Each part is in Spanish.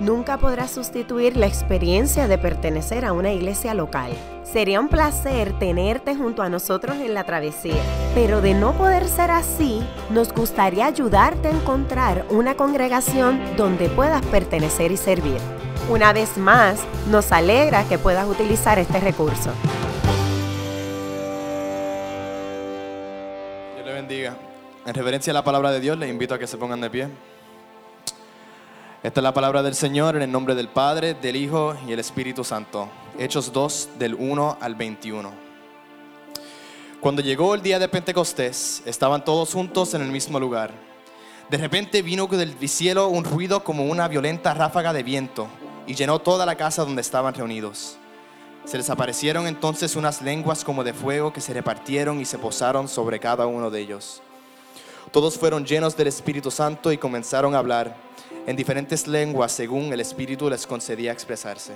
nunca podrá sustituir la experiencia de pertenecer a una iglesia local. Sería un placer tenerte junto a nosotros en la travesía, pero de no poder ser así, nos gustaría ayudarte a encontrar una congregación donde puedas pertenecer y servir. Una vez más, nos alegra que puedas utilizar este recurso. Dios le bendiga. En reverencia a la palabra de Dios, les invito a que se pongan de pie. Esta es la palabra del Señor en el nombre del Padre, del Hijo y el Espíritu Santo. Hechos 2 del 1 al 21. Cuando llegó el día de Pentecostés, estaban todos juntos en el mismo lugar. De repente vino del cielo un ruido como una violenta ráfaga de viento y llenó toda la casa donde estaban reunidos. Se les aparecieron entonces unas lenguas como de fuego que se repartieron y se posaron sobre cada uno de ellos. Todos fueron llenos del Espíritu Santo y comenzaron a hablar en diferentes lenguas según el Espíritu les concedía expresarse.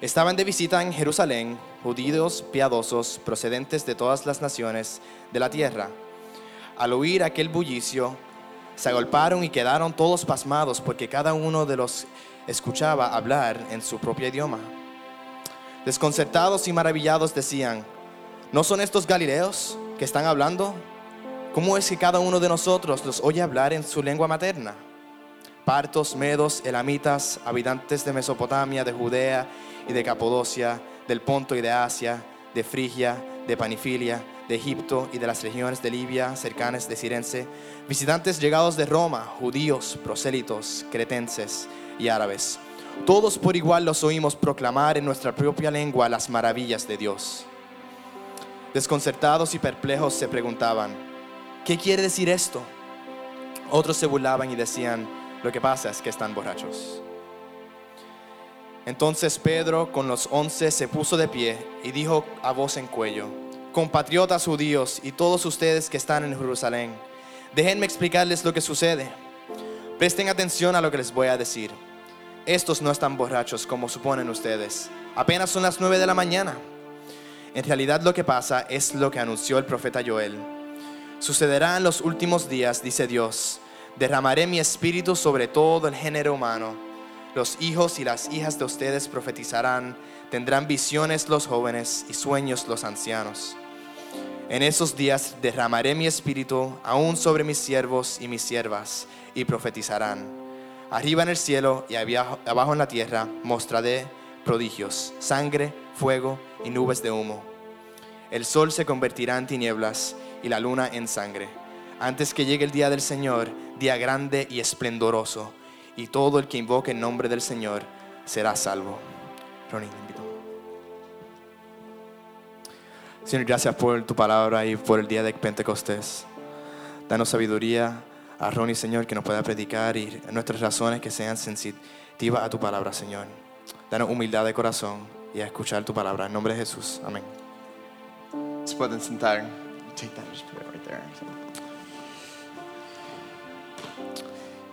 Estaban de visita en Jerusalén judíos piadosos procedentes de todas las naciones de la tierra. Al oír aquel bullicio, se agolparon y quedaron todos pasmados porque cada uno de los escuchaba hablar en su propio idioma. Desconcertados y maravillados decían, ¿no son estos galileos que están hablando? ¿Cómo es que cada uno de nosotros los oye hablar en su lengua materna? Partos, medos, elamitas, habitantes de Mesopotamia, de Judea y de Capodocia, del Ponto y de Asia, de Frigia, de Panifilia, de Egipto y de las regiones de Libia, cercanas de Cirense, visitantes llegados de Roma, judíos, prosélitos, cretenses y árabes. Todos por igual los oímos proclamar en nuestra propia lengua las maravillas de Dios. Desconcertados y perplejos se preguntaban, ¿qué quiere decir esto? Otros se burlaban y decían, lo que pasa es que están borrachos. Entonces Pedro con los once se puso de pie y dijo a voz en cuello, compatriotas judíos y todos ustedes que están en Jerusalén, déjenme explicarles lo que sucede. Presten atención a lo que les voy a decir. Estos no están borrachos como suponen ustedes. Apenas son las nueve de la mañana. En realidad lo que pasa es lo que anunció el profeta Joel. Sucederá en los últimos días, dice Dios derramaré mi espíritu sobre todo el género humano. Los hijos y las hijas de ustedes profetizarán, tendrán visiones los jóvenes y sueños los ancianos. En esos días derramaré mi espíritu aún sobre mis siervos y mis siervas, y profetizarán. Arriba en el cielo y abajo en la tierra mostraré prodigios, sangre, fuego y nubes de humo. El sol se convertirá en tinieblas y la luna en sangre, antes que llegue el día del Señor día grande y esplendoroso, y todo el que invoque el nombre del Señor será salvo. Ronnie, invito. Señor, gracias por tu palabra y por el día de Pentecostés. Danos sabiduría a Ronnie, Señor, que nos pueda predicar y nuestras razones que sean sensitivas a tu palabra, Señor. Danos humildad de corazón y a escuchar tu palabra. En nombre de Jesús. Amén. Se pueden sentar. Take that, right there.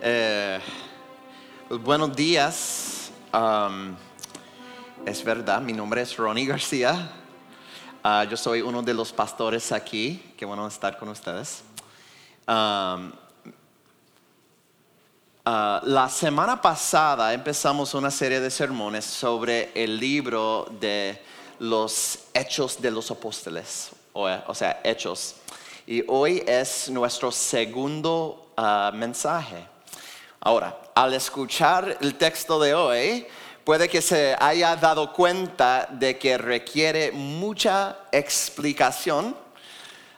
Eh, buenos días. Es verdad, mi nombre es Ronnie García. Uh, yo soy uno de los pastores aquí. Qué bueno estar con ustedes. Uh, la semana pasada empezamos una serie de sermones sobre el libro de los Hechos de los Apóstoles, o, o sea, Hechos. Y hoy es nuestro segundo uh, mensaje. Ahora, al escuchar el texto de hoy, puede que se haya dado cuenta de que requiere mucha explicación.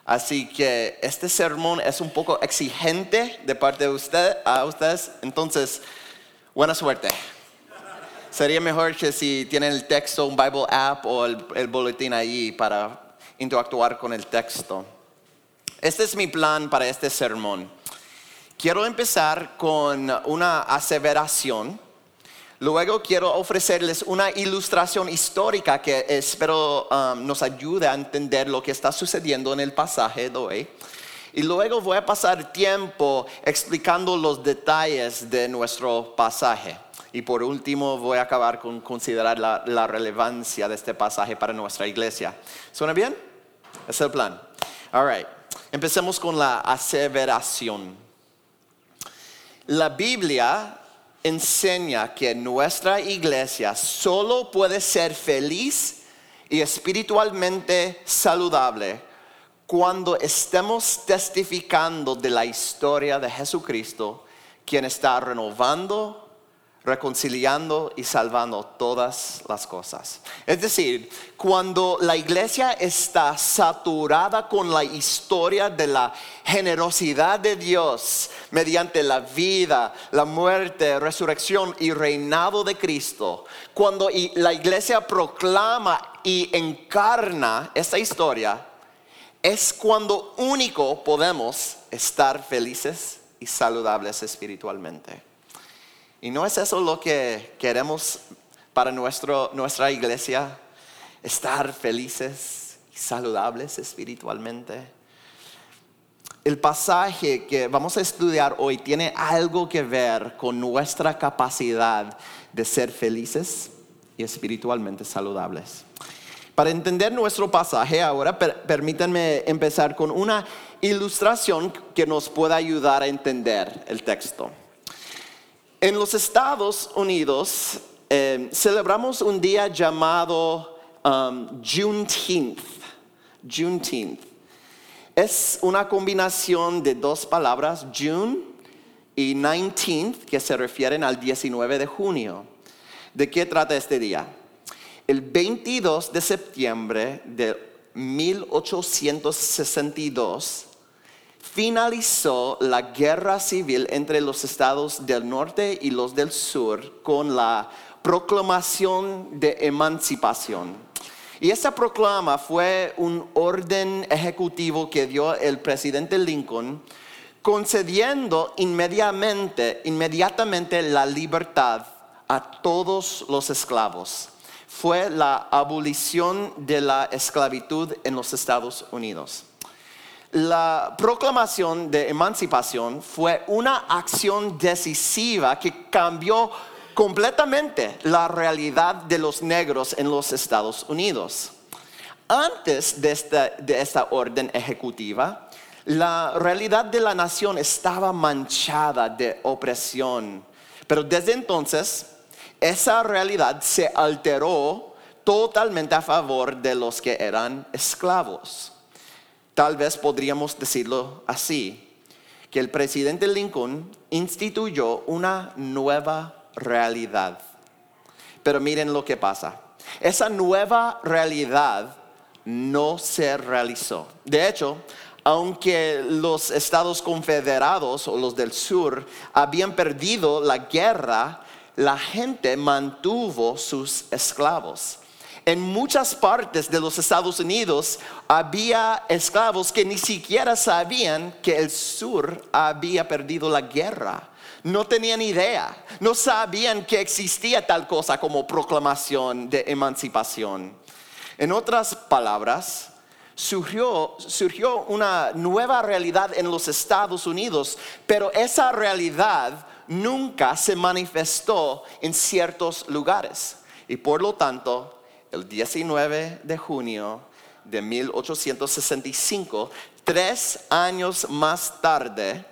Así que este sermón es un poco exigente de parte de ustedes. Entonces, buena suerte. Sería mejor que si tienen el texto, un Bible app o el, el boletín ahí para interactuar con el texto. Este es mi plan para este sermón. Quiero empezar con una aseveración. Luego quiero ofrecerles una ilustración histórica que espero um, nos ayude a entender lo que está sucediendo en el pasaje de hoy. Y luego voy a pasar tiempo explicando los detalles de nuestro pasaje. Y por último voy a acabar con considerar la, la relevancia de este pasaje para nuestra iglesia. ¿Suena bien? Es el plan. All right. Empecemos con la aseveración. La Biblia enseña que nuestra iglesia solo puede ser feliz y espiritualmente saludable cuando estemos testificando de la historia de Jesucristo, quien está renovando, reconciliando y salvando todas las cosas. Es decir, cuando la iglesia está saturada con la historia de la generosidad de Dios mediante la vida, la muerte, resurrección y reinado de Cristo, cuando la iglesia proclama y encarna esta historia, es cuando único podemos estar felices y saludables espiritualmente. Y no es eso lo que queremos para nuestra iglesia, estar felices y saludables espiritualmente. El pasaje que vamos a estudiar hoy tiene algo que ver con nuestra capacidad de ser felices y espiritualmente saludables. Para entender nuestro pasaje ahora, permítanme empezar con una ilustración que nos pueda ayudar a entender el texto. En los Estados Unidos eh, celebramos un día llamado um, Juneteenth. Juneteenth. Es una combinación de dos palabras, June y 19th, que se refieren al 19 de junio. ¿De qué trata este día? El 22 de septiembre de 1862 finalizó la guerra civil entre los estados del norte y los del sur con la proclamación de emancipación. Y esa proclama fue un orden ejecutivo que dio el presidente Lincoln concediendo inmediatamente, inmediatamente la libertad a todos los esclavos fue la abolición de la esclavitud en los Estados Unidos. La proclamación de emancipación fue una acción decisiva que cambió completamente la realidad de los negros en los Estados Unidos. Antes de esta, de esta orden ejecutiva, la realidad de la nación estaba manchada de opresión, pero desde entonces esa realidad se alteró totalmente a favor de los que eran esclavos. Tal vez podríamos decirlo así, que el presidente Lincoln instituyó una nueva realidad. Pero miren lo que pasa. Esa nueva realidad no se realizó. De hecho, aunque los estados confederados o los del sur habían perdido la guerra, la gente mantuvo sus esclavos. En muchas partes de los Estados Unidos había esclavos que ni siquiera sabían que el sur había perdido la guerra. No tenían idea, no sabían que existía tal cosa como proclamación de emancipación. En otras palabras, surgió, una nueva realidad en los Estados Unidos, pero esa realidad nunca se manifestó en ciertos lugares. Y por lo tanto, el 19 de junio de 1865, tres años más tarde,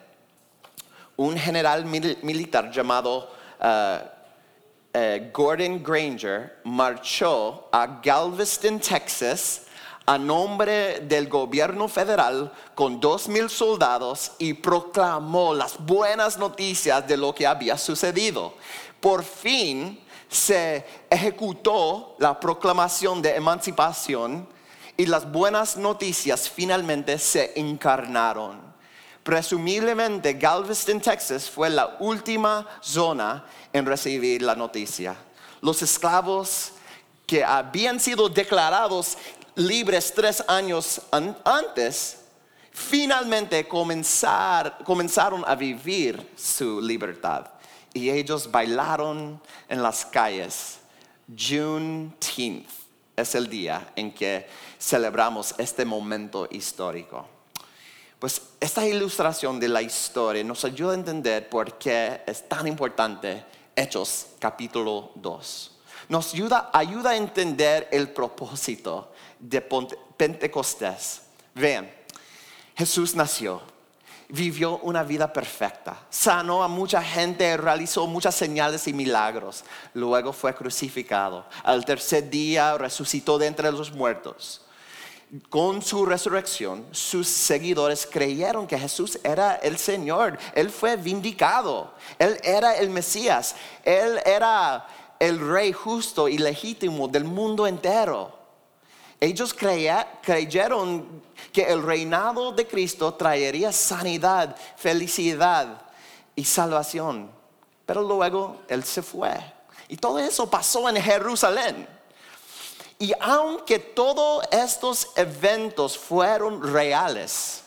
un general militar llamado uh, uh, Gordon Granger marchó a Galveston, Texas, a nombre del gobierno federal con dos mil soldados y proclamó las buenas noticias de lo que había sucedido. Por fin se ejecutó la proclamación de emancipación y las buenas noticias finalmente se encarnaron. Presumiblemente Galveston, Texas fue la última zona en recibir la noticia. Los esclavos que habían sido declarados libres tres años antes, finalmente comenzaron a vivir su libertad. Y ellos bailaron en las calles. Juneteenth es el día en que celebramos este momento histórico. Pues esta ilustración de la historia nos ayuda a entender por qué es tan importante Hechos capítulo 2. Nos ayuda, ayuda a entender el propósito de Pentecostés. Vean, Jesús nació, vivió una vida perfecta, sanó a mucha gente, realizó muchas señales y milagros. Luego fue crucificado. Al tercer día resucitó de entre los muertos. Con su resurrección, sus seguidores creyeron que Jesús era el Señor. Él fue vindicado. Él era el Mesías. Él era el rey justo y legítimo del mundo entero. Ellos creyeron que el reinado de Cristo traería sanidad, felicidad y salvación. Pero luego Él se fue. Y todo eso pasó en Jerusalén. Y aunque todos estos eventos fueron reales,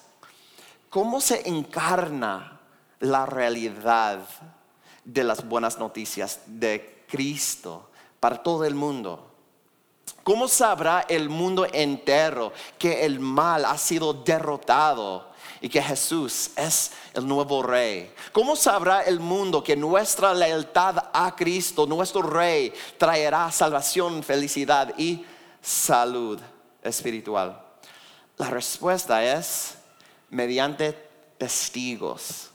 ¿cómo se encarna la realidad de las buenas noticias de Cristo para todo el mundo? ¿Cómo sabrá el mundo entero que el mal ha sido derrotado y que Jesús es el nuevo rey? ¿Cómo sabrá el mundo que nuestra lealtad a Cristo, nuestro rey, traerá salvación, felicidad y salud espiritual? La respuesta es mediante testigos.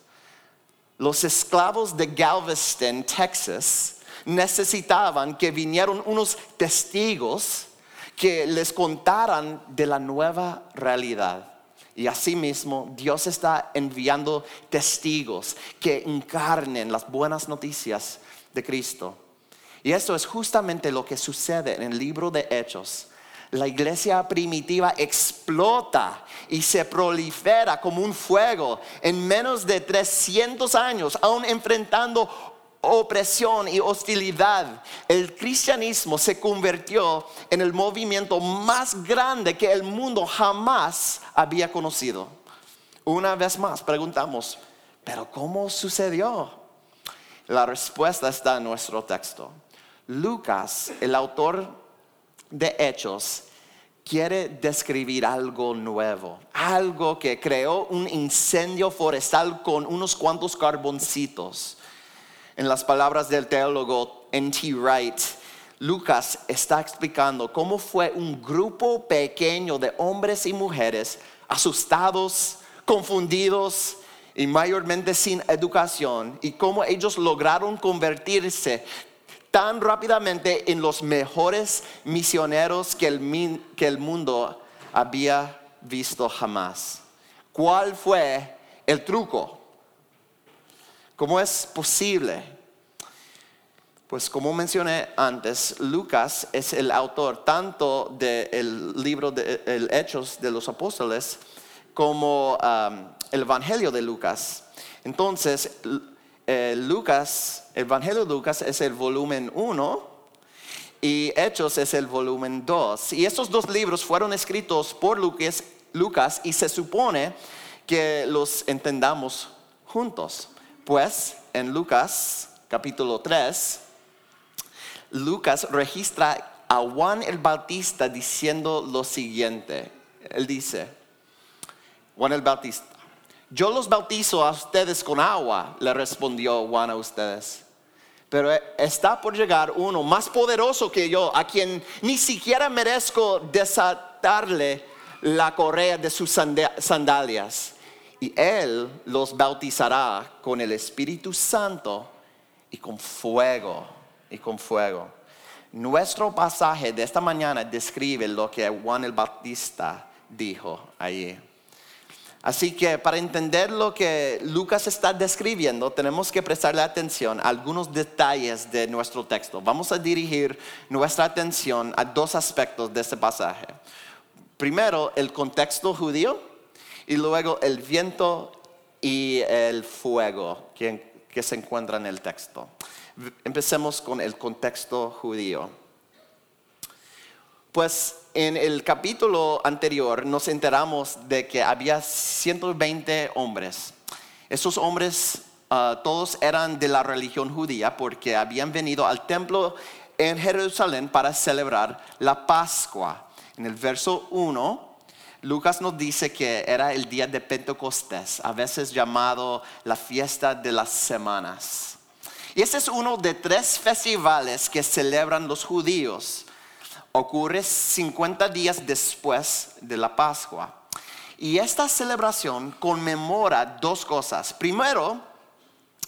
Los esclavos de Galveston, Texas, necesitaban que vinieran unos testigos que les contaran de la nueva realidad. Y asimismo, Dios está enviando testigos que encarnen las buenas noticias de Cristo. Y esto es justamente lo que sucede en el libro de Hechos. La iglesia primitiva explota y se prolifera como un fuego en menos de 300 años, aún enfrentando opresión y hostilidad, el cristianismo se convirtió en el movimiento más grande que el mundo jamás había conocido. Una vez más preguntamos, ¿pero cómo sucedió? La respuesta está en nuestro texto. Lucas, el autor de Hechos, quiere describir algo nuevo, algo que creó un incendio forestal con unos cuantos carboncitos en las palabras del teólogo N.T. Wright, Lucas está explicando cómo fue un grupo pequeño de hombres y mujeres asustados, confundidos y mayormente sin educación y cómo ellos lograron convertirse tan rápidamente en los mejores misioneros que el, mundo había visto jamás. ¿Cuál fue el truco? ¿Cómo es posible? Pues como mencioné antes, Lucas es el autor tanto del libro de Hechos de los Apóstoles como um, el Evangelio de Lucas. Entonces, eh, Lucas, el Evangelio de Lucas es el volumen 1 y Hechos es el volumen 2. Y estos dos libros fueron escritos por Lucas, Lucas y se supone que los entendamos juntos. Pues en Lucas capítulo 3, Lucas registra a Juan el Bautista diciendo lo siguiente. Él dice, Juan el Bautista, yo los bautizo a ustedes con agua, le respondió Juan a ustedes. Pero está por llegar uno más poderoso que yo, a quien ni siquiera merezco desatarle la correa de sus sandalias y Él los bautizará con el Espíritu Santo y con fuego, y con fuego. Nuestro pasaje de esta mañana describe lo que Juan el Bautista dijo allí. Así que para entender lo que Lucas está describiendo, tenemos que prestarle atención a algunos detalles de nuestro texto. Vamos a dirigir nuestra atención a dos aspectos de este pasaje. Primero, el contexto judío y luego el viento y el fuego que, se encuentra en el texto. Empecemos con el contexto judío. Pues en el capítulo anterior nos enteramos de que había 120 hombres. Esos hombres ah, todos eran de la religión judía porque habían venido al templo en Jerusalén para celebrar la Pascua. En el verso 1 Lucas nos dice que era el día de Pentecostés, a veces llamado la fiesta de las semanas. Y ese es uno de tres festivales que celebran los judíos. Ocurre 50 días después de la Pascua. Y esta celebración conmemora dos cosas. Primero,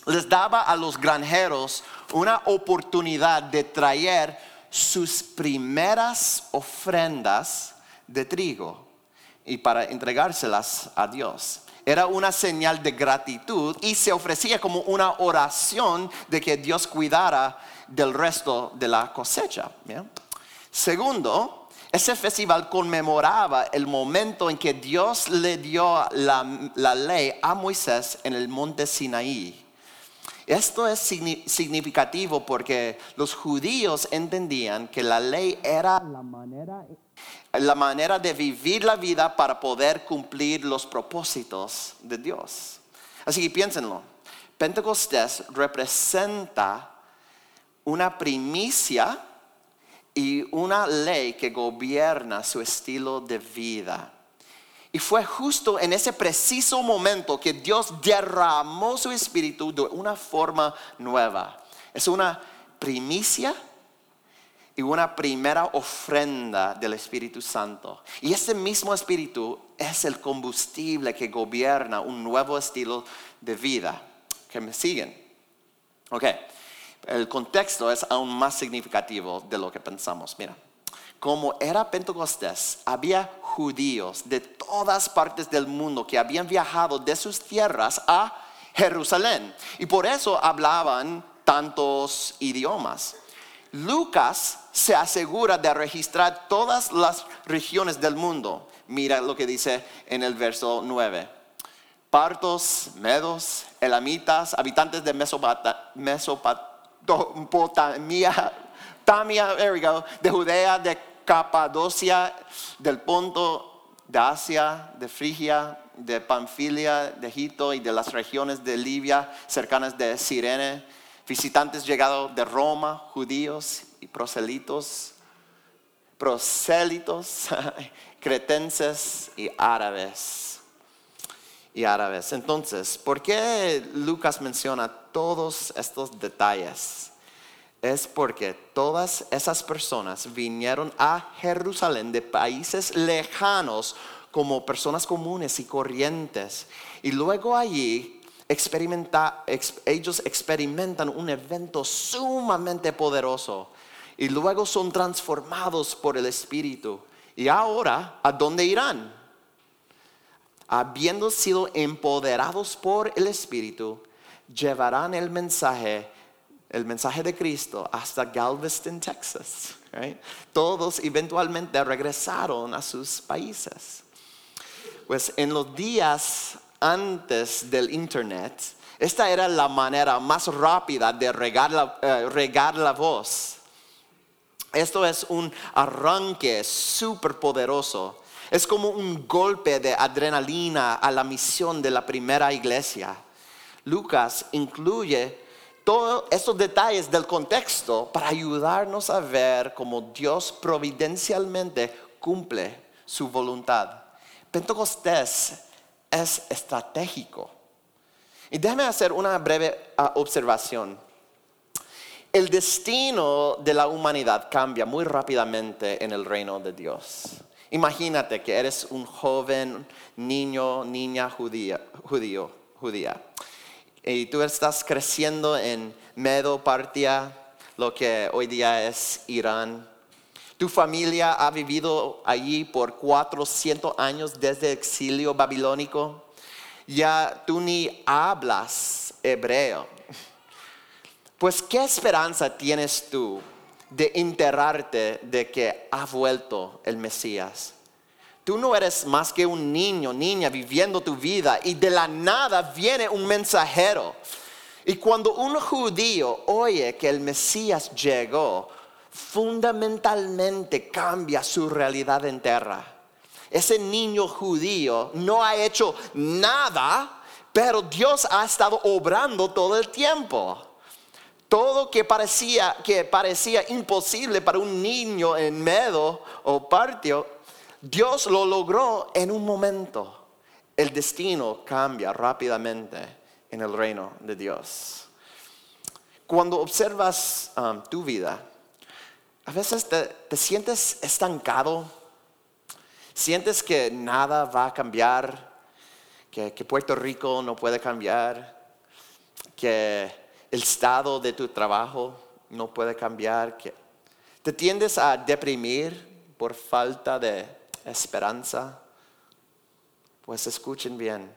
les daba a los granjeros una oportunidad de traer sus primeras ofrendas de trigo y para entregárselas a Dios. Era una señal de gratitud y se ofrecía como una oración de que Dios cuidara del resto de la cosecha. Segundo, ese festival conmemoraba el momento en que Dios le dio la, la ley a Moisés en el monte Sinaí. Esto es significativo porque los judíos entendían que la ley era la manera, la manera de vivir la vida para poder cumplir los propósitos de Dios. Así que piénsenlo. Pentecostés representa una primicia y una ley que gobierna su estilo de vida. Y fue justo en ese preciso momento que Dios derramó su espíritu de una forma nueva. Es una primicia y una primera ofrenda del Espíritu Santo. Y ese mismo espíritu es el combustible que gobierna un nuevo estilo de vida. ¿Que me siguen? Ok, el contexto es aún más significativo de lo que pensamos. Mira como era Pentecostés, había judíos de todas partes del mundo que habían viajado de sus tierras a Jerusalén. Y por eso hablaban tantos idiomas. Lucas se asegura de registrar todas las regiones del mundo. Mira lo que dice en el verso 9. Partos, medos, elamitas, habitantes de Mesopotamia, Tamia, de Judea, de Capadocia, del Ponto, de Asia, de Frigia, de Panfilia, de Egipto y de las regiones de Libia cercanas de Sirene, visitantes llegados de Roma, judíos y proselitos, prosélitos, cretenses y árabes. Y árabes. Entonces, ¿por qué Lucas menciona todos estos detalles? Es porque todas esas personas vinieron a Jerusalén de países lejanos como personas comunes y corrientes. Y luego allí ellos experimentan un evento sumamente poderoso. Y luego son transformados por el Espíritu. Y ahora, ¿a dónde irán? Habiendo sido empoderados por el Espíritu, llevarán el mensaje el mensaje de Cristo hasta Galveston, Texas. Todos eventualmente regresaron a sus países. Pues en los días antes del Internet, esta era la manera más rápida de regar la, eh, regar la voz. Esto es un arranque súper poderoso. Es como un golpe de adrenalina a la misión de la primera iglesia. Lucas incluye todos esos detalles del contexto para ayudarnos a ver cómo Dios providencialmente cumple su voluntad. Pentecostés es estratégico. Y déjame hacer una breve ah, observación. El destino de la humanidad cambia muy rápidamente en el reino de Dios. Imagínate que eres un joven niño, niña judía, judío, judía y tú estás creciendo en Medo Partia, lo que hoy día es Irán. Tu familia ha vivido allí por 400 años desde el exilio babilónico. Ya tú ni hablas hebreo. Pues ¿qué esperanza tienes tú de enterarte de que ha vuelto el Mesías? Tú no eres más que un niño, niña viviendo tu vida y de la nada viene un mensajero. Y cuando un judío oye que el Mesías llegó, fundamentalmente cambia su realidad entera. Ese niño judío no ha hecho nada, pero Dios ha estado obrando todo el tiempo. Todo que parecía, que parecía imposible para un niño en Medo o Partio Dios lo logró en un momento. El destino cambia rápidamente en el reino de Dios. Cuando observas um, tu vida, a veces te, te sientes estancado, sientes que nada va a cambiar, que, que Puerto Rico no puede cambiar, que el estado de tu trabajo no puede cambiar, que te tiendes a deprimir por falta de esperanza. Pues escuchen bien,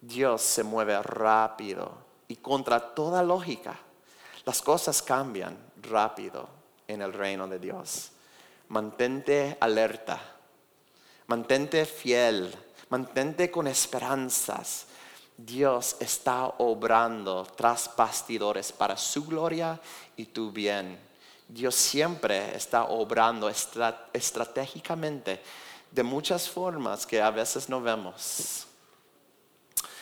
Dios se mueve rápido y contra toda lógica. Las cosas cambian rápido en el reino de Dios. Mantente alerta, mantente fiel, mantente con esperanzas. Dios está obrando tras bastidores para su gloria y tu bien. Dios siempre está obrando estratégicamente de muchas formas que a veces no vemos.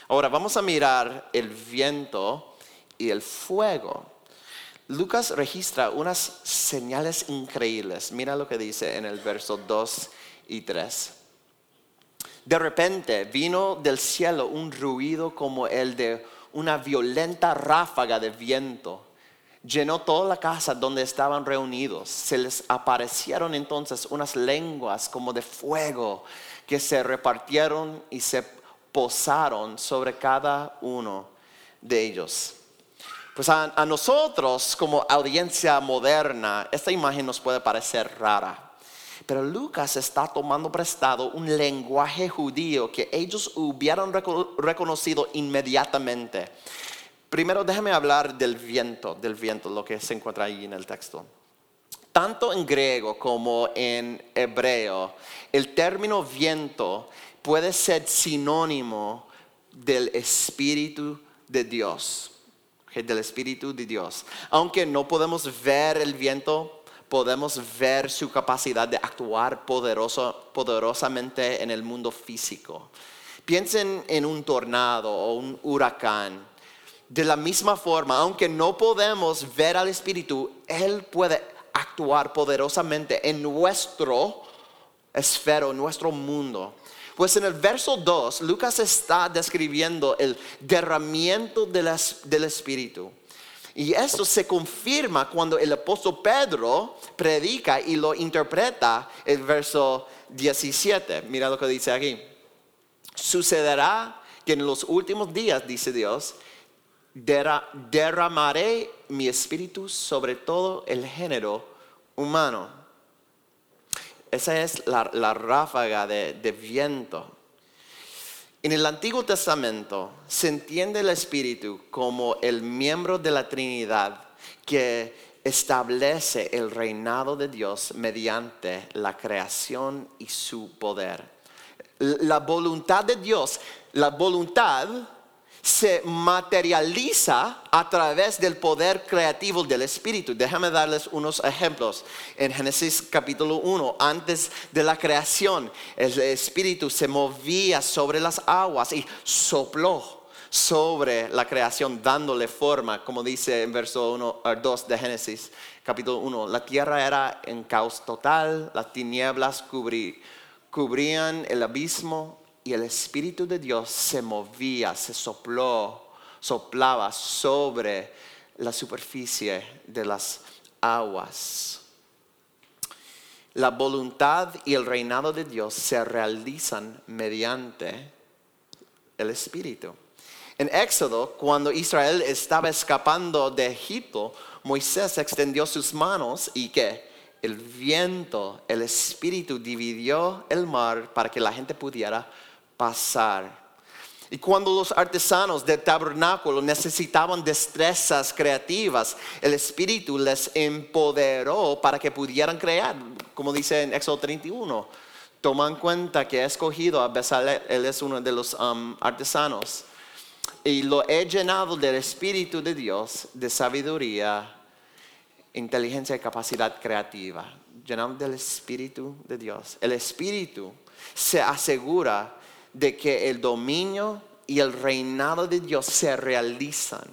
Ahora vamos a mirar el viento y el fuego. Lucas registra unas señales increíbles. Mira lo que dice en el verso 2 y 3. De repente vino del cielo un ruido como el de una violenta ráfaga de viento. Llenó toda la casa donde estaban reunidos. Se les aparecieron entonces unas lenguas como de fuego que se repartieron y se posaron sobre cada uno de ellos. Pues a, nosotros como audiencia moderna, esta imagen nos puede parecer rara. Pero Lucas está tomando prestado un lenguaje judío que ellos hubieran reconocido inmediatamente. Primero déjame hablar del viento, del viento, lo que se encuentra ahí en el texto. Tanto en griego como en hebreo, el término viento puede ser sinónimo del Espíritu de Dios, del Espíritu de Dios. Aunque no podemos ver el viento podemos ver su capacidad de actuar poderosamente en el mundo físico. Piensen en un tornado o un huracán. De la misma forma, aunque no podemos ver al Espíritu, Él puede actuar poderosamente en nuestro esfero, nuestro mundo. Pues en el verso 2, Lucas está describiendo el derramiento del Espíritu. Y esto se confirma cuando el apóstol Pedro predica y lo interpreta el verso 17. Mira lo que dice aquí. Sucederá que en los últimos días, dice Dios, derramaré mi espíritu sobre todo el género humano. Esa es la, ráfaga de viento en el Antiguo Testamento se entiende el Espíritu como el miembro de la Trinidad que establece el reinado de Dios mediante la creación y su poder. La voluntad de Dios, la voluntad se materializa a través del poder creativo del Espíritu. Déjame darles unos ejemplos. En Génesis capítulo 1, antes de la creación, el Espíritu se movía sobre las aguas y sopló sobre la creación, dándole forma, como dice en verso 1, 2 de Génesis capítulo 1. La tierra era en caos total, las tinieblas cubrían el abismo y el Espíritu de Dios se movía, se sopló, soplaba sobre la superficie de las aguas. La voluntad y el reinado de Dios se realizan mediante el Espíritu. En Éxodo, cuando Israel estaba escapando de Egipto, Moisés extendió sus manos y que el viento, el Espíritu dividió el mar para que la gente pudiera pasar. Y cuando los artesanos del tabernáculo necesitaban destrezas creativas, el Espíritu les empoderó para que pudieran crear, como dice en Éxodo 31. Toman cuenta que he escogido a Bezalel, él es uno de los um, artesanos, y lo he llenado del Espíritu de Dios, de sabiduría, inteligencia y capacidad creativa. Llenado del Espíritu de Dios. El Espíritu se asegura de que el dominio y el reinado de Dios se realizan.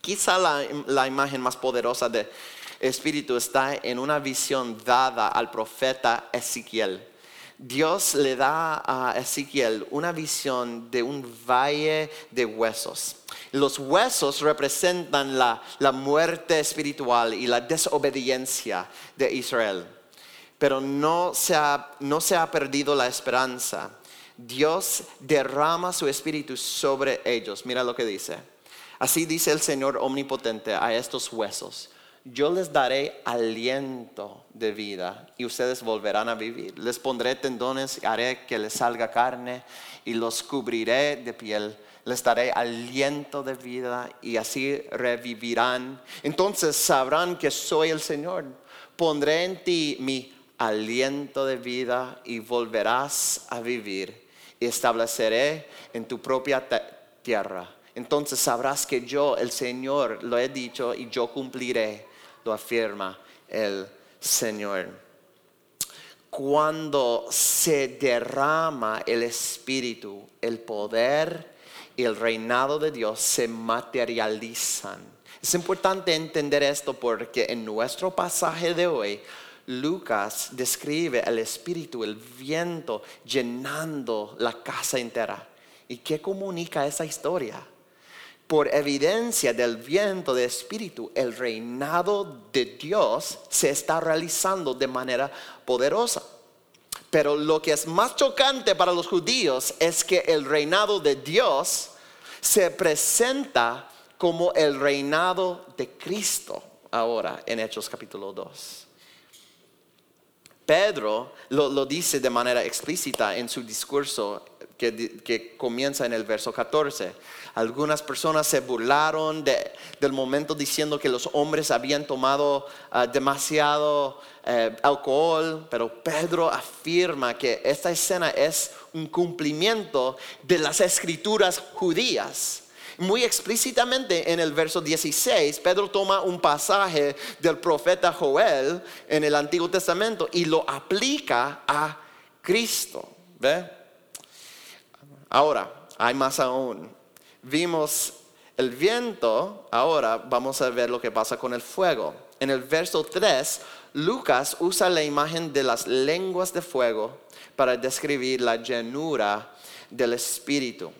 Quizá la, imagen más poderosa de Espíritu está en una visión dada al profeta Ezequiel. Dios le da a Ezequiel una visión de un valle de huesos. Los huesos representan la, la muerte espiritual y la desobediencia de Israel. Pero no se, ha, no se ha perdido la esperanza. Dios derrama su espíritu sobre ellos. Mira lo que dice. Así dice el Señor omnipotente a estos huesos yo les daré aliento de vida y ustedes volverán a vivir. Les pondré tendones, haré que les salga carne y los cubriré de piel. Les daré aliento de vida y así revivirán. Entonces sabrán que soy el Señor. Pondré en ti mi aliento de vida y volverás a vivir. Y estableceré en tu propia tierra. Entonces sabrás que yo, el Señor, lo he dicho y yo cumpliré lo afirma el Señor. Cuando se derrama el Espíritu, el poder y el reinado de Dios se materializan. Es importante entender esto porque en nuestro pasaje de hoy, Lucas describe el Espíritu, el viento llenando la casa entera. ¿Y qué comunica esa historia? por evidencia del viento de espíritu, el reinado de Dios se está realizando de manera poderosa. Pero lo que es más chocante para los judíos es que el reinado de Dios se presenta como el reinado de Cristo ahora en Hechos capítulo 2. Pedro lo, dice de manera explícita en su discurso que, comienza en el verso 14. Algunas personas se burlaron del momento diciendo que los hombres habían tomado ah, demasiado eh, alcohol, pero Pedro afirma que esta escena es un cumplimiento de las escrituras judías. Muy explícitamente en el verso 16, Pedro toma un pasaje del profeta Joel en el Antiguo Testamento y lo aplica a Cristo. ¿Ve? Ahora, hay más aún. Vimos el viento, ahora vamos a ver lo que pasa con el fuego. En el verso 3, Lucas usa la imagen de las lenguas de fuego para describir la llenura del Espíritu.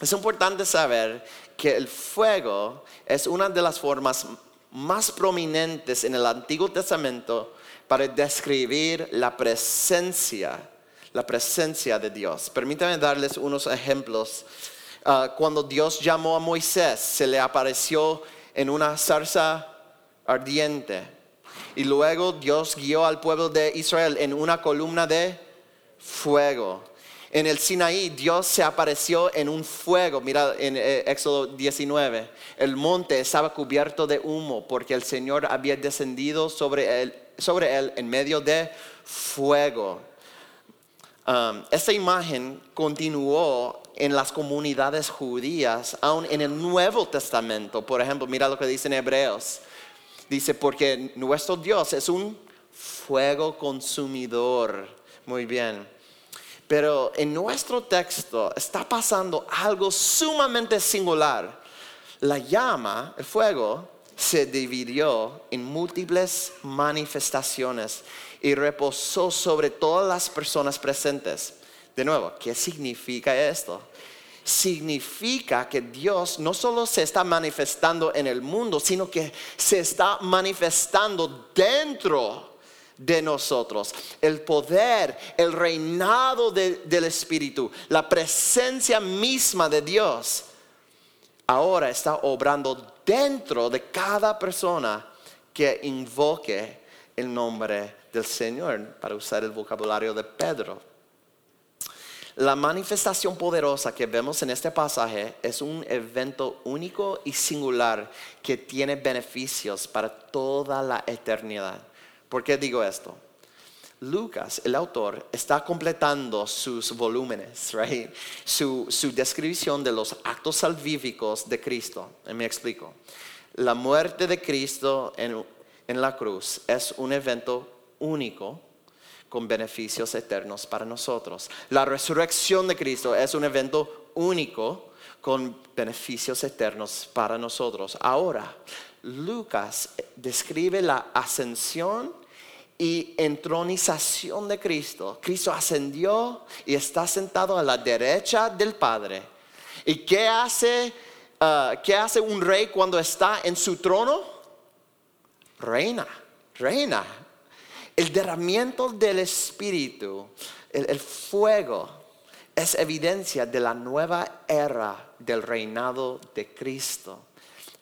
Es importante saber que el fuego es una de las formas más prominentes en el Antiguo Testamento para describir la presencia la presencia de Dios. Permítanme darles unos ejemplos. Ah, cuando Dios llamó a Moisés, se le apareció en una zarza ardiente. Y luego Dios guió al pueblo de Israel en una columna de fuego. En el Sinaí Dios se apareció en un fuego. Mira en eh, Éxodo 19. El monte estaba cubierto de humo porque el Señor había descendido sobre él, sobre él en medio de fuego. Um, esta imagen continuó en las comunidades judías, aún en el Nuevo Testamento. Por ejemplo, mira lo que dice en Hebreos. Dice, porque nuestro Dios es un fuego consumidor. Muy bien. Pero en nuestro texto está pasando algo sumamente singular. La llama, el fuego, se dividió en múltiples manifestaciones y reposó sobre todas las personas presentes. De nuevo, ¿qué significa esto? Significa que Dios no solo se está manifestando en el mundo, sino que se está manifestando dentro de nosotros. El poder, el reinado del Espíritu, la presencia misma de Dios, ahora está obrando dentro de cada persona que invoque el nombre del Señor, para usar el vocabulario de Pedro. La manifestación poderosa que vemos en este pasaje es un evento único y singular que tiene beneficios para toda la eternidad. ¿Por qué digo esto? Lucas, el autor, está completando sus volúmenes, su, descripción de los actos salvíficos de Cristo. me explico. La muerte de Cristo en, en la cruz es un evento único con beneficios eternos para nosotros. La resurrección de Cristo es un evento único con beneficios eternos para nosotros. Ahora, Lucas describe la ascensión y entronización de Cristo. Cristo ascendió y está sentado a la derecha del Padre. ¿Y qué hace, uh, qué hace un rey cuando está en su trono? Reina, reina. El derramiento del Espíritu, el fuego, es evidencia de la nueva era del reinado de Cristo.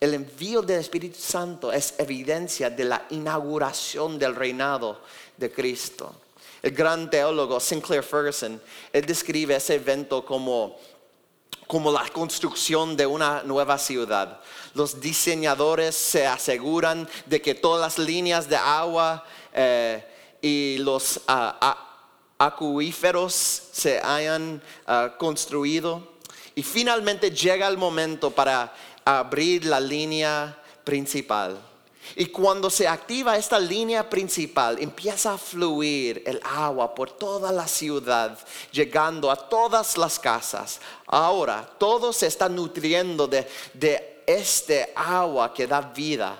El envío del Espíritu Santo es evidencia de la inauguración del reinado de Cristo. El gran teólogo Sinclair Ferguson, él describe ese evento como, como la construcción de una nueva ciudad. Los diseñadores se aseguran de que todas las líneas de agua eh, y los uh, acuíferos se hayan ah, construido. Y finalmente llega el momento para abrir la línea principal. Y cuando se activa esta línea principal, empieza a fluir el agua por toda la ciudad, llegando a todas las casas. Ahora, todo se está nutriendo de, de este agua que da vida.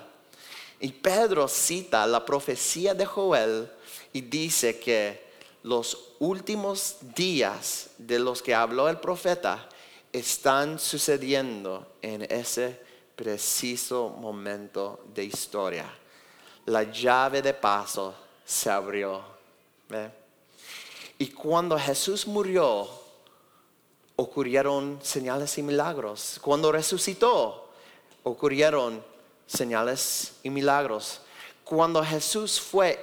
Y Pedro cita la profecía de Joel y dice que los últimos días de los que habló el profeta están sucediendo en ese preciso momento de historia. La llave de paso se abrió. Y cuando Jesús murió, ocurrieron señales y milagros. Cuando resucitó, ocurrieron señales y milagros. Cuando Jesús fue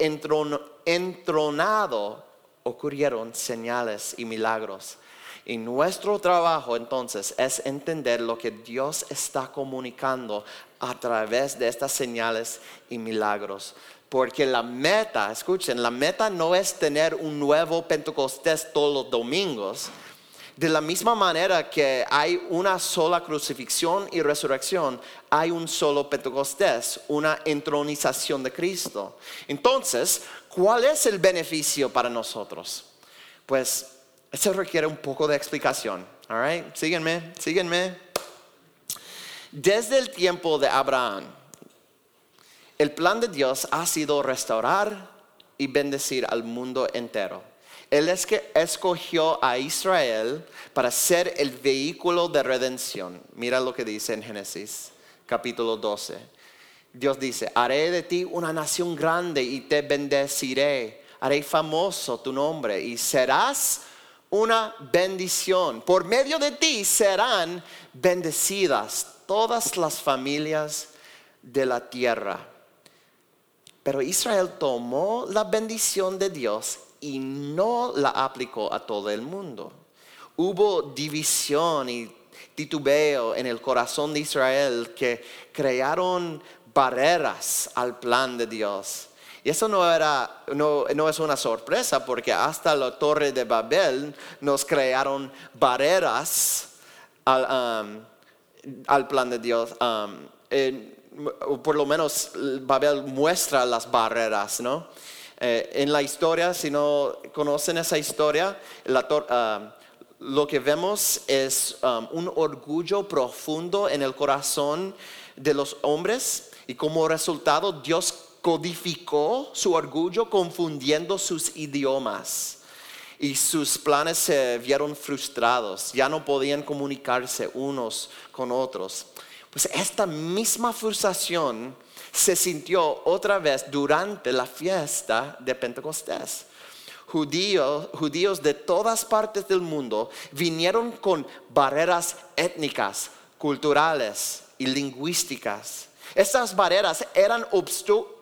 entronado, ocurrieron señales y milagros. Y nuestro trabajo entonces es entender lo que Dios está comunicando a través de estas señales y milagros. Porque la meta, escuchen, la meta no es tener un nuevo Pentecostés todos los domingos. De la misma manera que hay una sola crucifixión y resurrección, hay un solo Pentecostés, una entronización de Cristo. Entonces, ¿cuál es el beneficio para nosotros? Pues eso requiere un poco de explicación. All right? Síguenme, síguenme. Desde el tiempo de Abraham, el plan de Dios ha sido restaurar y bendecir al mundo entero. Él es que escogió a Israel para ser el vehículo de redención. Mira lo que dice en Génesis capítulo 12. Dios dice, haré de ti una nación grande y te bendeciré. Haré famoso tu nombre y serás una bendición. Por medio de ti serán bendecidas todas las familias de la tierra. Pero Israel tomó la bendición de Dios y no la aplicó a todo el mundo. Hubo división y titubeo en el corazón de Israel que crearon barreras al plan de Dios. Y eso no, era, no, es una sorpresa porque hasta la torre de Babel nos crearon barreras al, um, plan de Dios. Um, por lo menos Babel muestra las barreras, ¿no? Eh, en la historia, si no conocen esa historia, um, lo que vemos es un orgullo profundo en el corazón de los hombres y como resultado Dios codificó su orgullo confundiendo sus idiomas y sus planes se vieron frustrados, ya no podían comunicarse unos con otros. Pues esta misma frustración se sintió otra vez durante la fiesta de Pentecostés. Judíos, judíos de todas partes del mundo vinieron con barreras étnicas, culturales y lingüísticas. Estas barreras eran obstáculos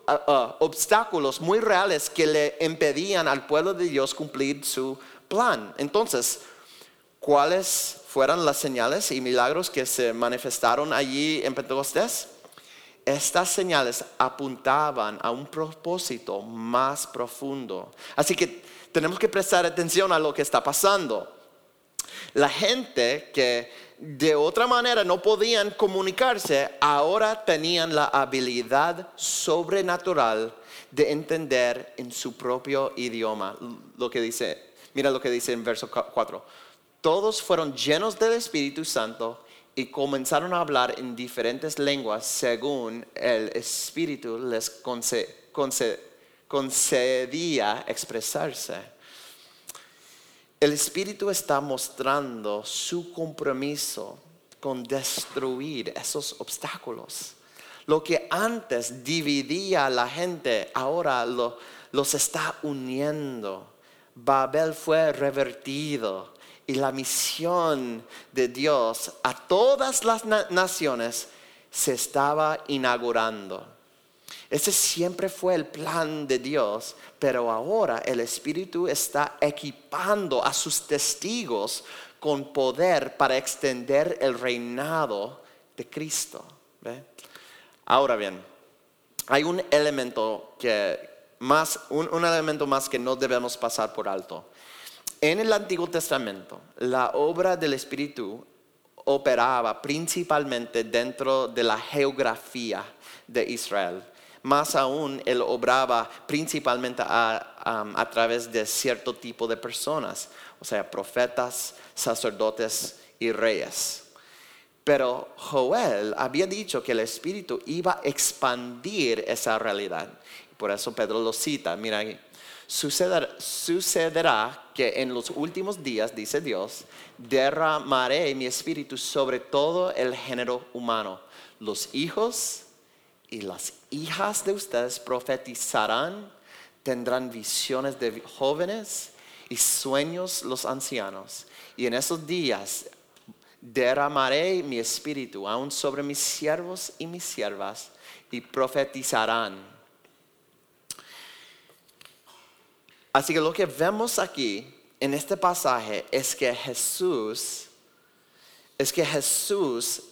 obstáculos muy reales que le impedían al pueblo de Dios cumplir su plan. Entonces, ¿cuáles fueron las señales y milagros que se manifestaron allí en Pentecostés? Estas señales apuntaban a un propósito más profundo. Así que tenemos que prestar atención a lo que está pasando. La gente que de otra manera no podían comunicarse, ahora tenían la habilidad sobrenatural de entender en su propio idioma. Lo que dice, mira lo que dice en verso 4. Todos fueron llenos del Espíritu Santo y comenzaron a hablar en diferentes lenguas según el Espíritu les concedía expresarse. El Espíritu está mostrando su compromiso con destruir esos obstáculos. Lo que antes dividía a la gente, ahora los está uniendo. Babel fue revertido y la misión de Dios a todas las naciones se estaba inaugurando. Ese siempre fue el plan de Dios, pero ahora el Espíritu está equipando a sus testigos con poder para extender el reinado de Cristo. Ahora bien, hay un elemento que más, un elemento más que no debemos pasar por alto. En el Antiguo Testamento, la obra del Espíritu operaba principalmente dentro de la geografía de Israel. Más aún, él obraba principalmente a, través de cierto tipo de personas, o sea, profetas, sacerdotes y reyes. Pero Joel había dicho que el Espíritu iba a expandir esa realidad. Por eso Pedro lo cita, mira ahí. Sucederá, que en los últimos días, dice Dios, derramaré mi espíritu sobre todo el género humano. Los hijos y las hijas de ustedes profetizarán, tendrán visiones de jóvenes y sueños los ancianos. Y en esos días derramaré mi espíritu aún sobre mis siervos y mis siervas y profetizarán Así que lo que vemos aquí en este pasaje es que Jesús, es que Jesús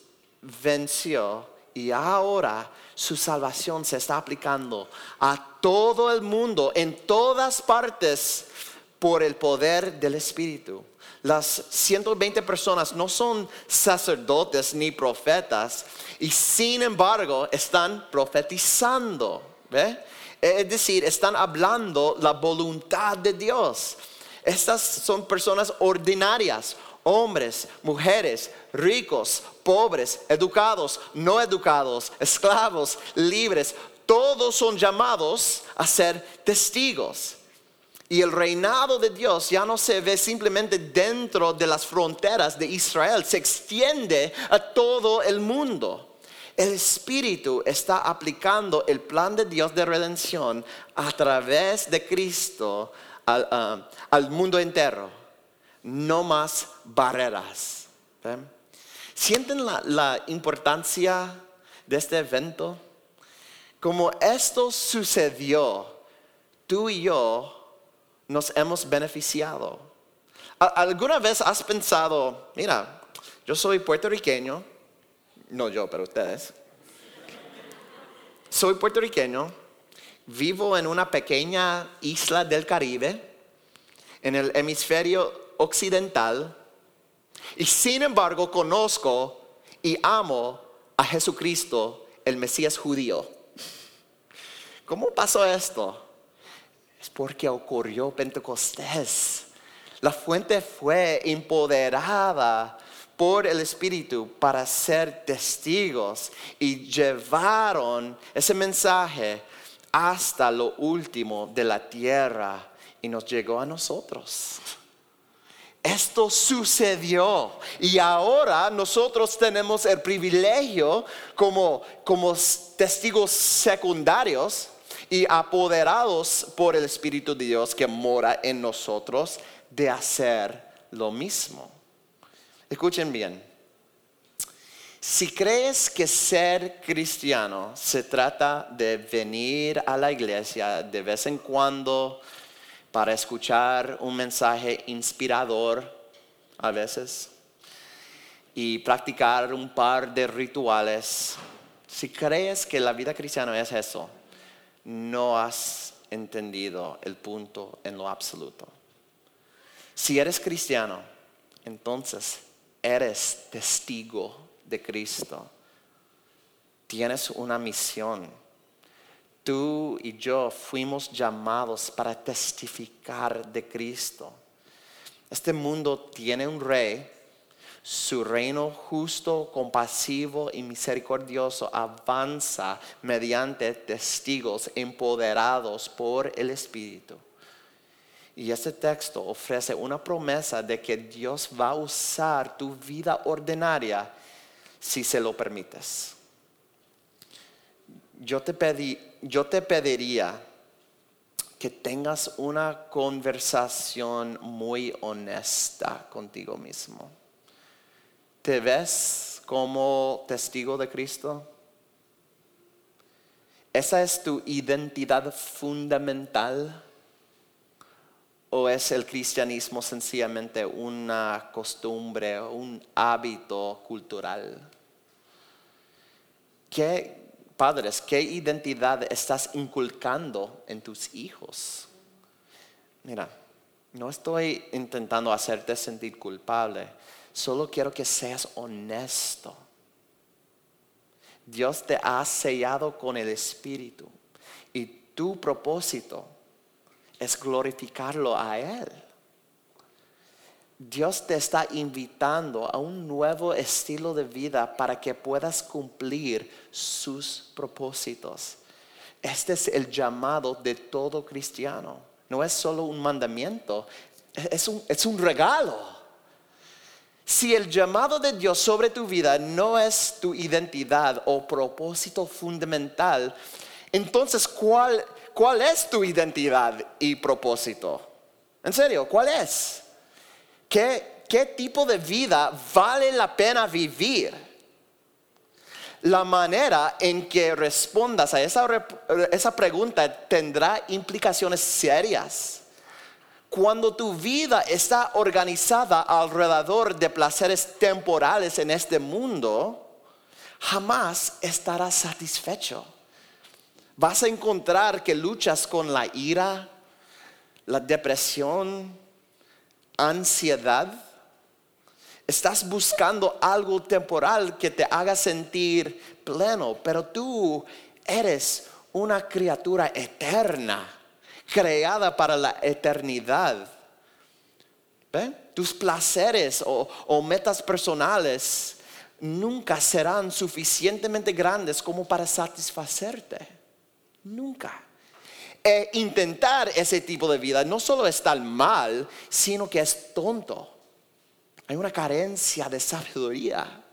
venció y ahora su salvación se está aplicando a todo el mundo, en todas partes, por el poder del Espíritu. Las 120 personas no son sacerdotes ni profetas y sin embargo están profetizando. ¿ve? Es decir, están hablando la voluntad de Dios. Estas son personas ordinarias, hombres, mujeres, ricos, pobres, educados, no educados, esclavos, libres. Todos son llamados a ser testigos. Y el reinado de Dios ya no se ve simplemente dentro de las fronteras de Israel, se extiende a todo el mundo. El Espíritu está aplicando el plan de Dios de redención a través de Cristo al, ah, mundo entero. No más barreras. ¿Sienten la, la importancia de este evento? Como esto sucedió, tú y yo nos hemos beneficiado. ¿Alguna vez has pensado, mira, yo soy puertorriqueño, no yo, pero ustedes. Soy puertorriqueño, vivo en una pequeña isla del Caribe, en el hemisferio occidental, y sin embargo conozco y amo a Jesucristo, el Mesías judío. ¿Cómo pasó esto? Es porque ocurrió Pentecostés. La fuente fue empoderada por el Espíritu para ser testigos y llevaron ese mensaje hasta lo último de la tierra y nos llegó a nosotros. Esto sucedió y ahora nosotros tenemos el privilegio como, como testigos secundarios y apoderados por el Espíritu de Dios que mora en nosotros de hacer lo mismo. Escuchen bien. Si crees que ser cristiano se trata de venir a la iglesia de vez en cuando para escuchar un mensaje inspirador a veces y practicar un par de rituales, si crees que la vida cristiana es eso, no has entendido el punto en lo absoluto. Si eres cristiano, entonces eres testigo de Cristo. Tienes una misión. Tú y yo fuimos llamados para testificar de Cristo. Este mundo tiene un rey. Su reino justo, compasivo y misericordioso avanza mediante testigos empoderados por el Espíritu. Y este texto ofrece una promesa de que Dios va a usar tu vida ordinaria si se lo permites. Yo te, pedí, yo te pediría que tengas una conversación muy honesta contigo mismo. ¿Te ves como testigo de Cristo? ¿Esa es tu identidad fundamental? ¿O es el cristianismo sencillamente una costumbre, un hábito cultural? ¿Qué, padres, qué identidad estás inculcando en tus hijos? Mira, no estoy intentando hacerte sentir culpable, solo quiero que seas honesto. Dios te ha sellado con el Espíritu y tu propósito es glorificarlo a Él. Dios te está invitando a un nuevo estilo de vida para que puedas cumplir sus propósitos. Este es el llamado de todo cristiano. No es solo un mandamiento, es un, es un regalo. Si el llamado de Dios sobre tu vida no es tu identidad o propósito fundamental, entonces ¿cuál, ¿Cuál es tu identidad y propósito? En serio, ¿cuál es? ¿Qué, qué tipo de vida vale la pena vivir? La manera en que respondas a esa, esa pregunta tendrá implicaciones serias. Cuando tu vida está organizada alrededor de placeres temporales en este mundo, jamás estarás satisfecho vas a encontrar que luchas con la ira, la depresión, ansiedad. Estás buscando algo temporal que te haga sentir pleno, pero tú eres una criatura eterna, creada para la eternidad. Tus placeres o, metas personales nunca serán suficientemente grandes como para satisfacerte. Nunca. E intentar ese tipo de vida no solo es mal, sino que es tonto. Hay una carencia de sabiduría.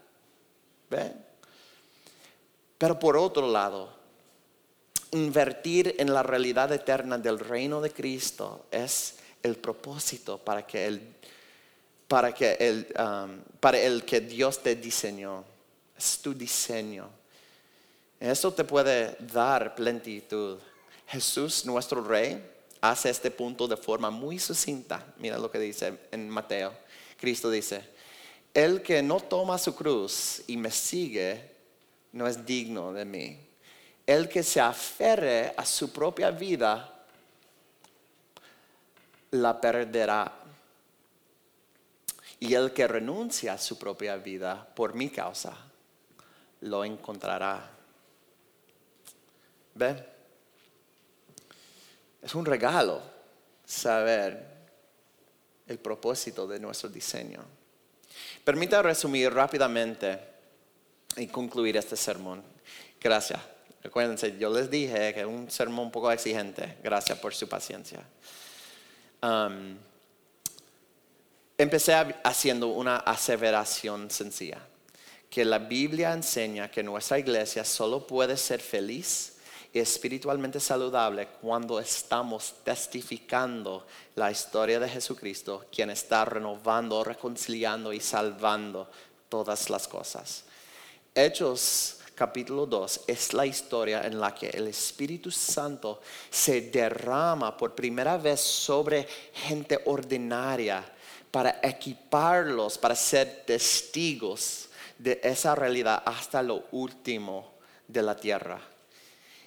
Pero por otro lado, invertir en la realidad eterna del reino de Cristo es el propósito para que el, para que el, um, para el que Dios te diseñó. Es tu diseño eso te puede dar plenitud. Jesús, nuestro Rey, hace este punto de forma muy sucinta. Mira lo que dice en Mateo. Cristo dice, el que no toma su cruz y me sigue, no es digno de mí. El que se aferre a su propia vida, la perderá. Y el que renuncia a su propia vida por mi causa, lo encontrará. ¿Ve? Es un regalo saber el propósito de nuestro diseño. Permita resumir rápidamente y concluir este sermón. Gracias. Recuérdense, yo les dije que es un sermón un poco exigente. Gracias por su paciencia. Um, empecé haciendo una aseveración sencilla, que la Biblia enseña que nuestra iglesia solo puede ser feliz espiritualmente saludable cuando estamos testificando la historia de Jesucristo, quien está renovando, reconciliando y salvando todas las cosas. Hechos capítulo 2 es la historia en la que el Espíritu Santo se derrama por primera vez sobre gente ordinaria para equiparlos, para ser testigos de esa realidad hasta lo último de la tierra.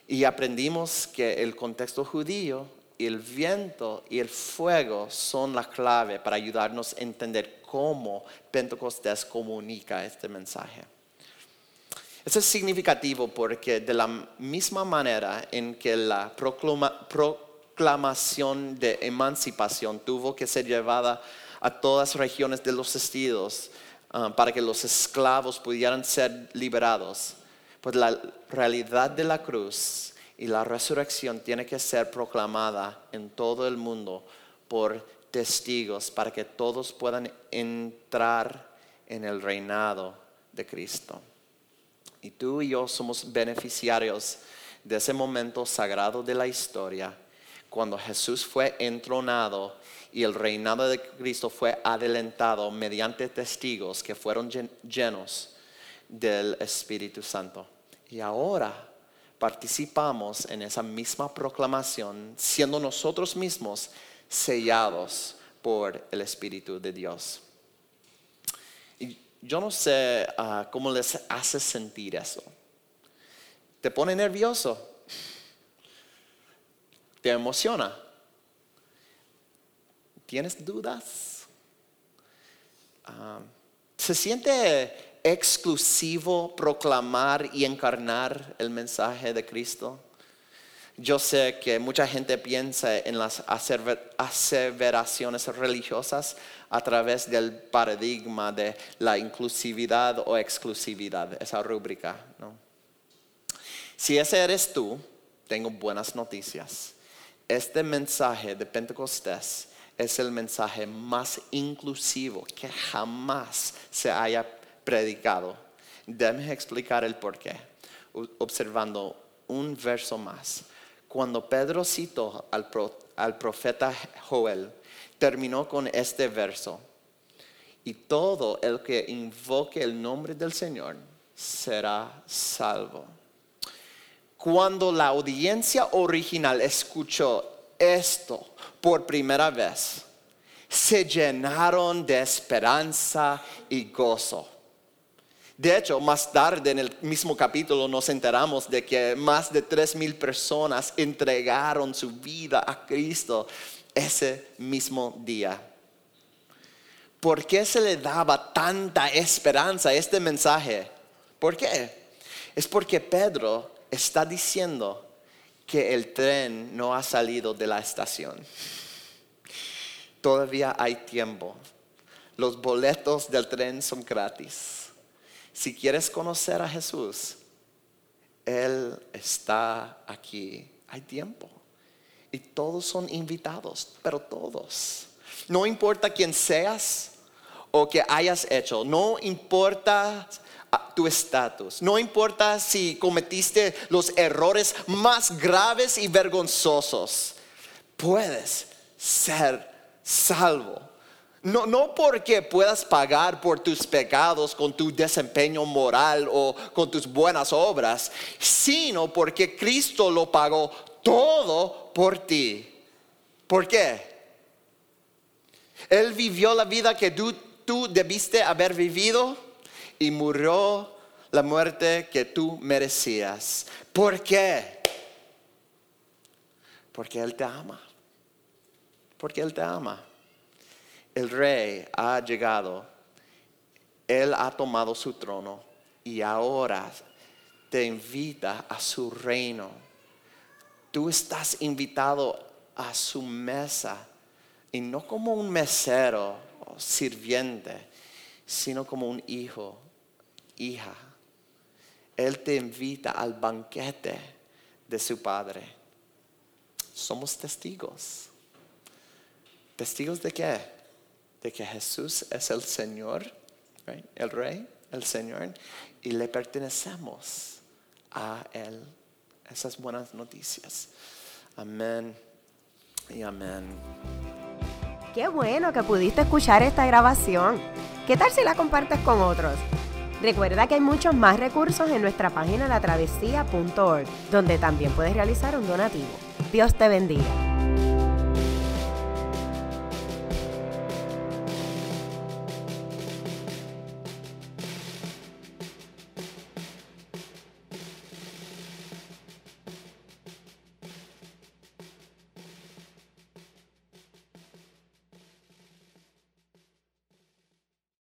Y aprendimos que el contexto judío, el viento y el fuego son la clave para ayudarnos a entender cómo Pentecostés comunica este mensaje. Eso es significativo porque de la misma manera en que la proclamación de emancipación tuvo que ser llevada a todas regiones de los estilos, ah, para que los esclavos pudieran ser liberados. Pues la realidad de la cruz y la resurrección tiene que ser proclamada en todo el mundo por testigos para que todos puedan entrar en el reinado de Cristo. Y tú y yo somos beneficiarios de ese momento sagrado de la historia, cuando Jesús fue entronado y el reinado de Cristo fue adelantado mediante testigos que fueron llenos del Espíritu Santo. Y ahora participamos en esa misma proclamación, siendo nosotros mismos sellados por el Espíritu de Dios. Y yo no sé ah, cómo les hace sentir eso. ¿Te pone nervioso? ¿Te emociona? ¿Tienes dudas? Ah, ¿Se siente exclusivo proclamar y encarnar el mensaje de Cristo? Yo sé que mucha gente piensa en las aseveraciones religiosas a través del paradigma de la inclusividad o exclusividad, esa rúbrica. Si ese eres tú, tengo buenas noticias. Este mensaje de Pentecostés es el mensaje más inclusivo que jamás se haya predicado. Déjame explicar el porqué, observando un verso más. Cuando Pedro citó al, profeta Joel, terminó con este verso. Y todo el que invoque el nombre del Señor será salvo. Cuando la audiencia original escuchó esto por primera vez, se llenaron de esperanza y gozo. De hecho, más tarde en el mismo capítulo nos enteramos de que más de tres mil personas entregaron su vida a Cristo ese mismo día. ¿Por qué se le daba tanta esperanza a este mensaje? ¿Por qué? Es porque Pedro está diciendo que el tren no ha salido de la estación. Todavía hay tiempo. Los boletos del tren son gratis si quieres conocer a Jesús, Él está aquí. Hay tiempo. Y todos son invitados, pero todos. No importa quién seas o que hayas hecho, no importa ah, tu estatus, no importa si cometiste los errores más graves y vergonzosos, puedes ser salvo no, porque puedas pagar por tus pecados con tu desempeño moral o con tus buenas obras, sino porque Cristo lo pagó todo por ti. ¿Por qué? Él vivió la vida que tú, tú debiste haber vivido y murió la muerte que tú merecías. ¿Por qué? Porque Él te ama. Porque Él te ama el rey ha llegado, él ha tomado su trono y ahora te invita a su reino. Tú estás invitado a su mesa y no como un mesero o sirviente, sino como un hijo, hija. Él te invita al banquete de su padre. Somos testigos. ¿Testigos de qué? De que Jesús es el Señor, el Rey, el Señor, y le pertenecemos a Él. Esas buenas noticias. Amén y amén. Qué bueno que pudiste escuchar esta grabación. ¿Qué tal si la compartes con otros? Recuerda que hay muchos más recursos en nuestra página latravesía.org, donde también puedes realizar un donativo. Dios te bendiga.